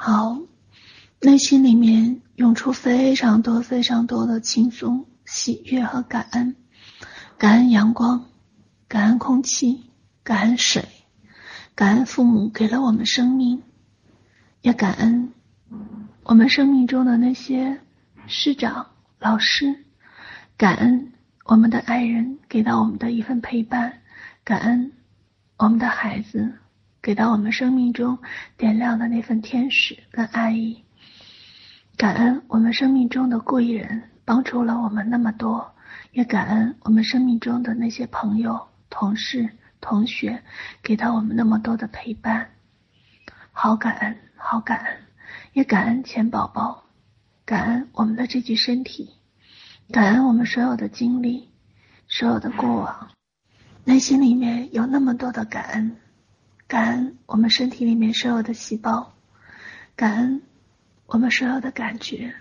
好，内心里面涌出非常多、非常多的轻松、喜悦和感恩。感恩阳光，感恩空气，感恩水，感恩父母给了我们生命，也感恩我们生命中的那些师长、老师，感恩我们的爱人给到我们的一份陪伴，感恩我们的孩子给到我们生命中点亮的那份天使跟爱意，感恩我们生命中的贵人帮助了我们那么多。也感恩我们生命中的那些朋友、同事、同学，给到我们那么多的陪伴，好感恩，好感恩，也感恩钱宝宝，感恩我们的这具身体，感恩我们所有的经历，所有的过往，内心里面有那么多的感恩，感恩我们身体里面所有的细胞，感恩我们所有的感觉。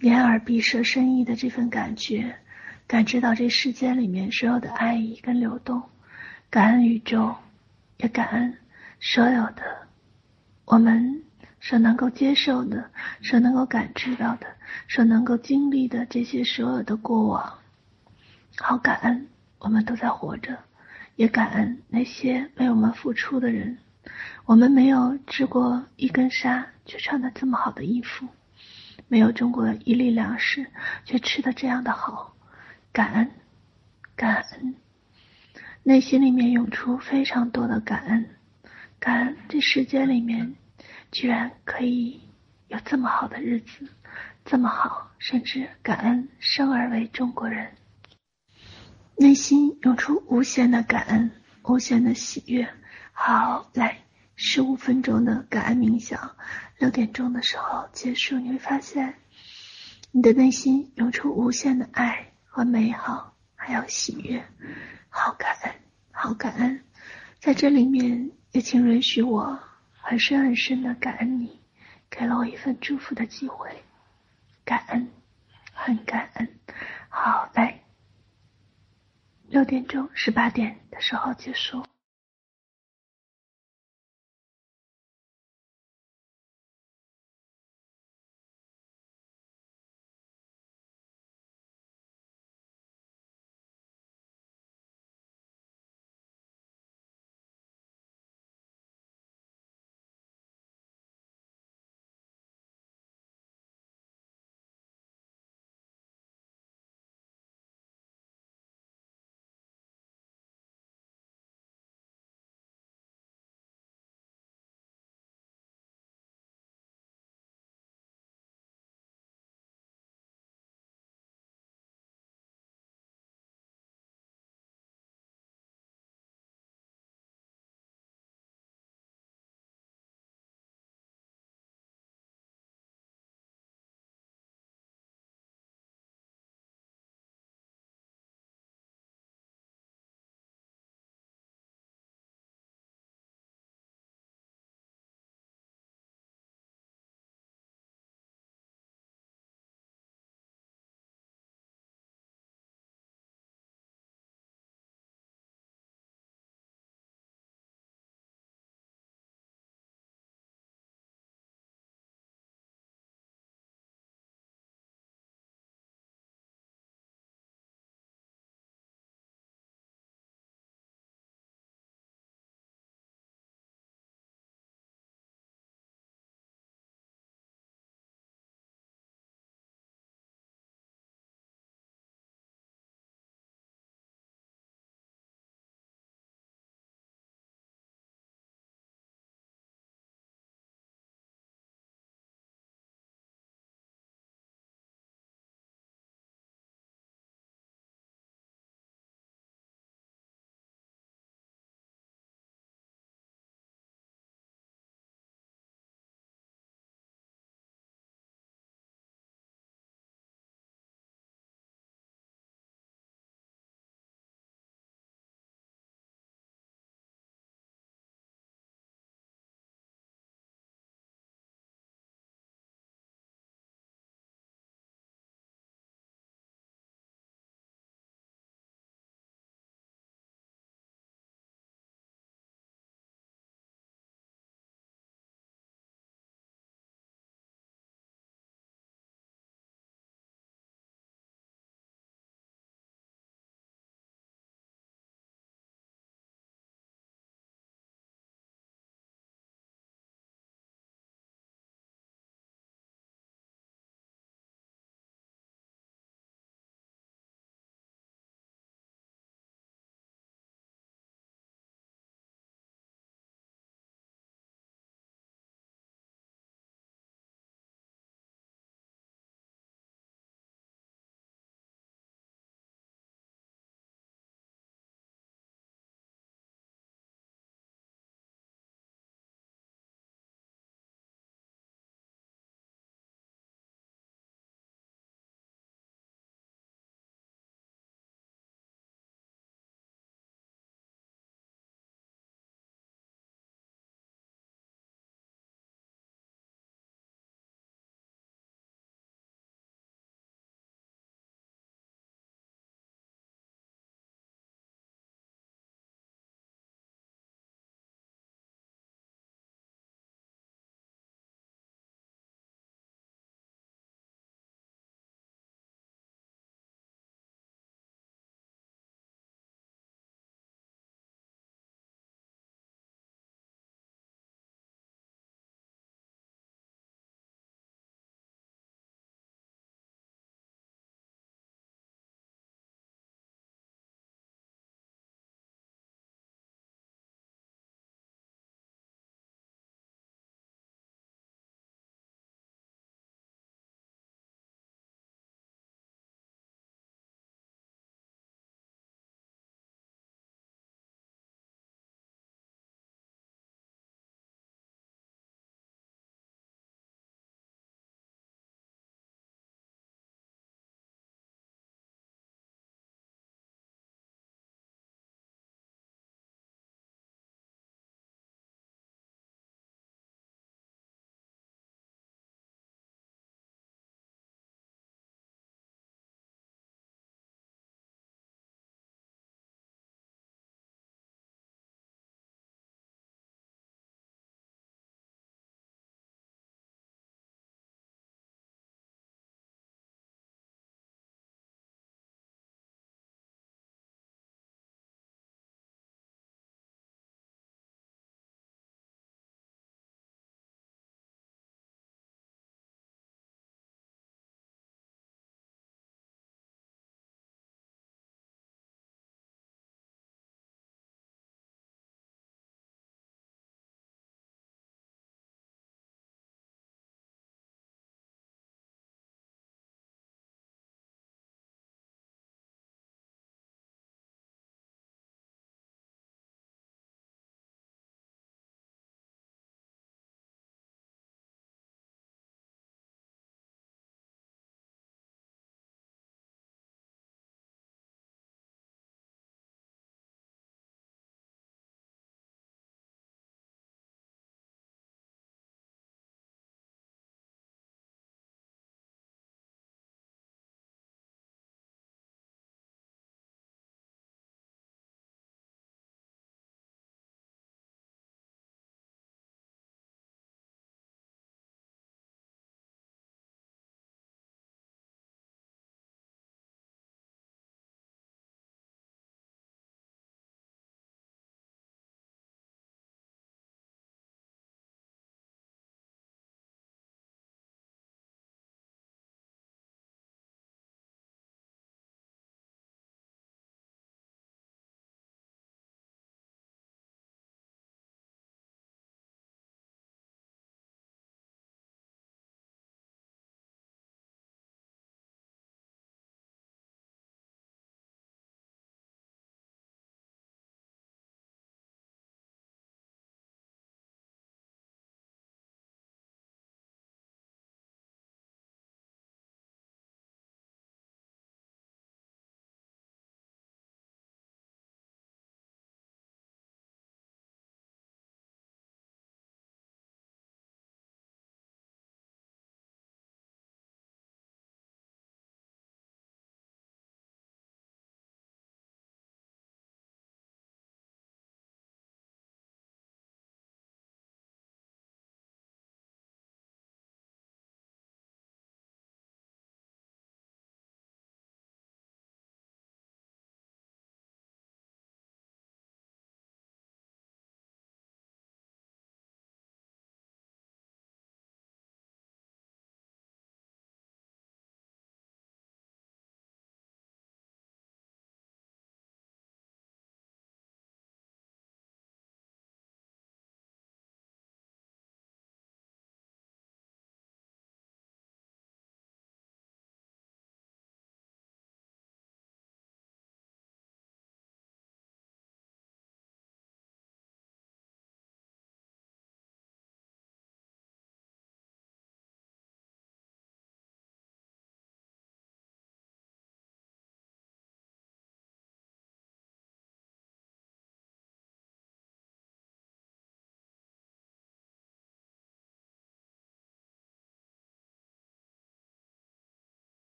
眼耳鼻舌身意的这份感觉，感知到这世间里面所有的爱意跟流动，感恩宇宙，也感恩所有的我们所能够接受的、所能够感知到的、所能够经历的这些所有的过往，好感恩我们都在活着，也感恩那些为我们付出的人，我们没有织过一根纱，却穿得这么好的衣服。没有种过一粒粮食，却吃得这样的好，感恩，感恩，内心里面涌出非常多的感恩，感恩这世界里面居然可以有这么好的日子，这么好，甚至感恩生而为中国人，内心涌出无限的感恩，无限的喜悦。好，来。十五分钟的感恩冥想，六点钟的时候结束，你会发现你的内心涌出无限的爱和美好，还有喜悦，好感恩，好感恩，在这里面也请允许我很深很深的感恩你，给了我一份祝福的机会，感恩，很感恩，好，来，六点钟十八点的时候结束。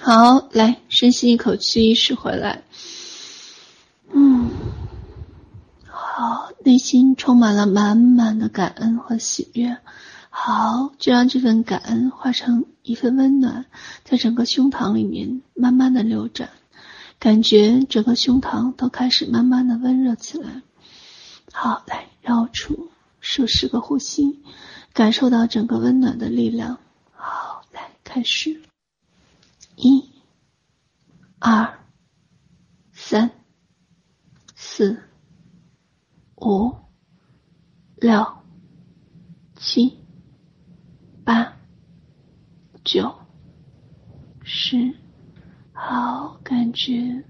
好，来，深吸一口气，意识回来。嗯，好，内心充满了满满的感恩和喜悦。好，就让这份感恩化成一份温暖，在整个胸膛里面慢慢的流转，感觉整个胸膛都开始慢慢的温热起来。好，来绕出，数十个呼吸，感受到整个温暖的力量。好，来开始，一、二、三、四、五、六、七。八、九、十，好，感觉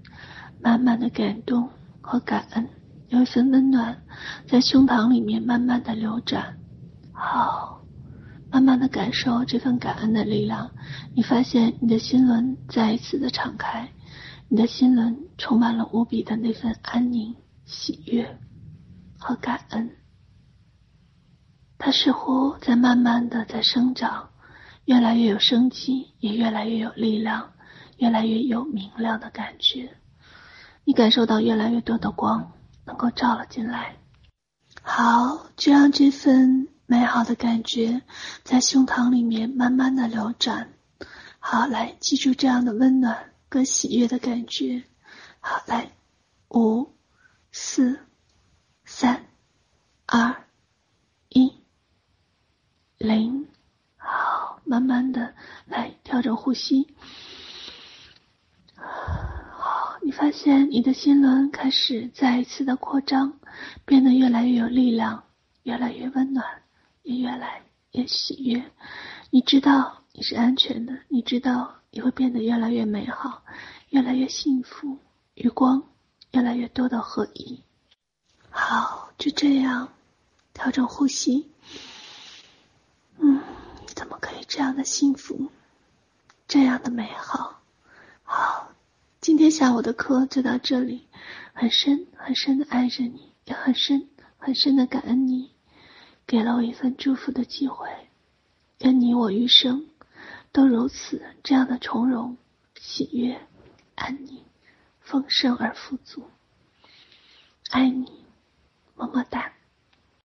满满的感动和感恩，有一份温暖在胸膛里面慢慢的流转。好，慢慢的感受这份感恩的力量，你发现你的心轮再一次的敞开，你的心轮充满了无比的那份安宁、喜悦和感恩。它似乎在慢慢的在生长，越来越有生机，也越来越有力量，越来越有明亮的感觉。你感受到越来越多的光能够照了进来。好，就让这份美好的感觉在胸膛里面慢慢的流转。好，来记住这样的温暖跟喜悦的感觉。好，来，五、四、三、二。一零，好，慢慢的来调整呼吸。好，你发现你的心轮开始再一次的扩张，变得越来越有力量，越来越温暖，也越来越喜悦。你知道你是安全的，你知道你会变得越来越美好，越来越幸福，与光越来越多的合一。好，就这样调整呼吸。嗯，怎么可以这样的幸福，这样的美好？好，今天下午的课就到这里，很深很深的爱着你，也很深很深的感恩你，给了我一份祝福的机会。愿你我余生都如此这样的从容、喜悦、安宁、丰盛而富足。爱你，么么哒。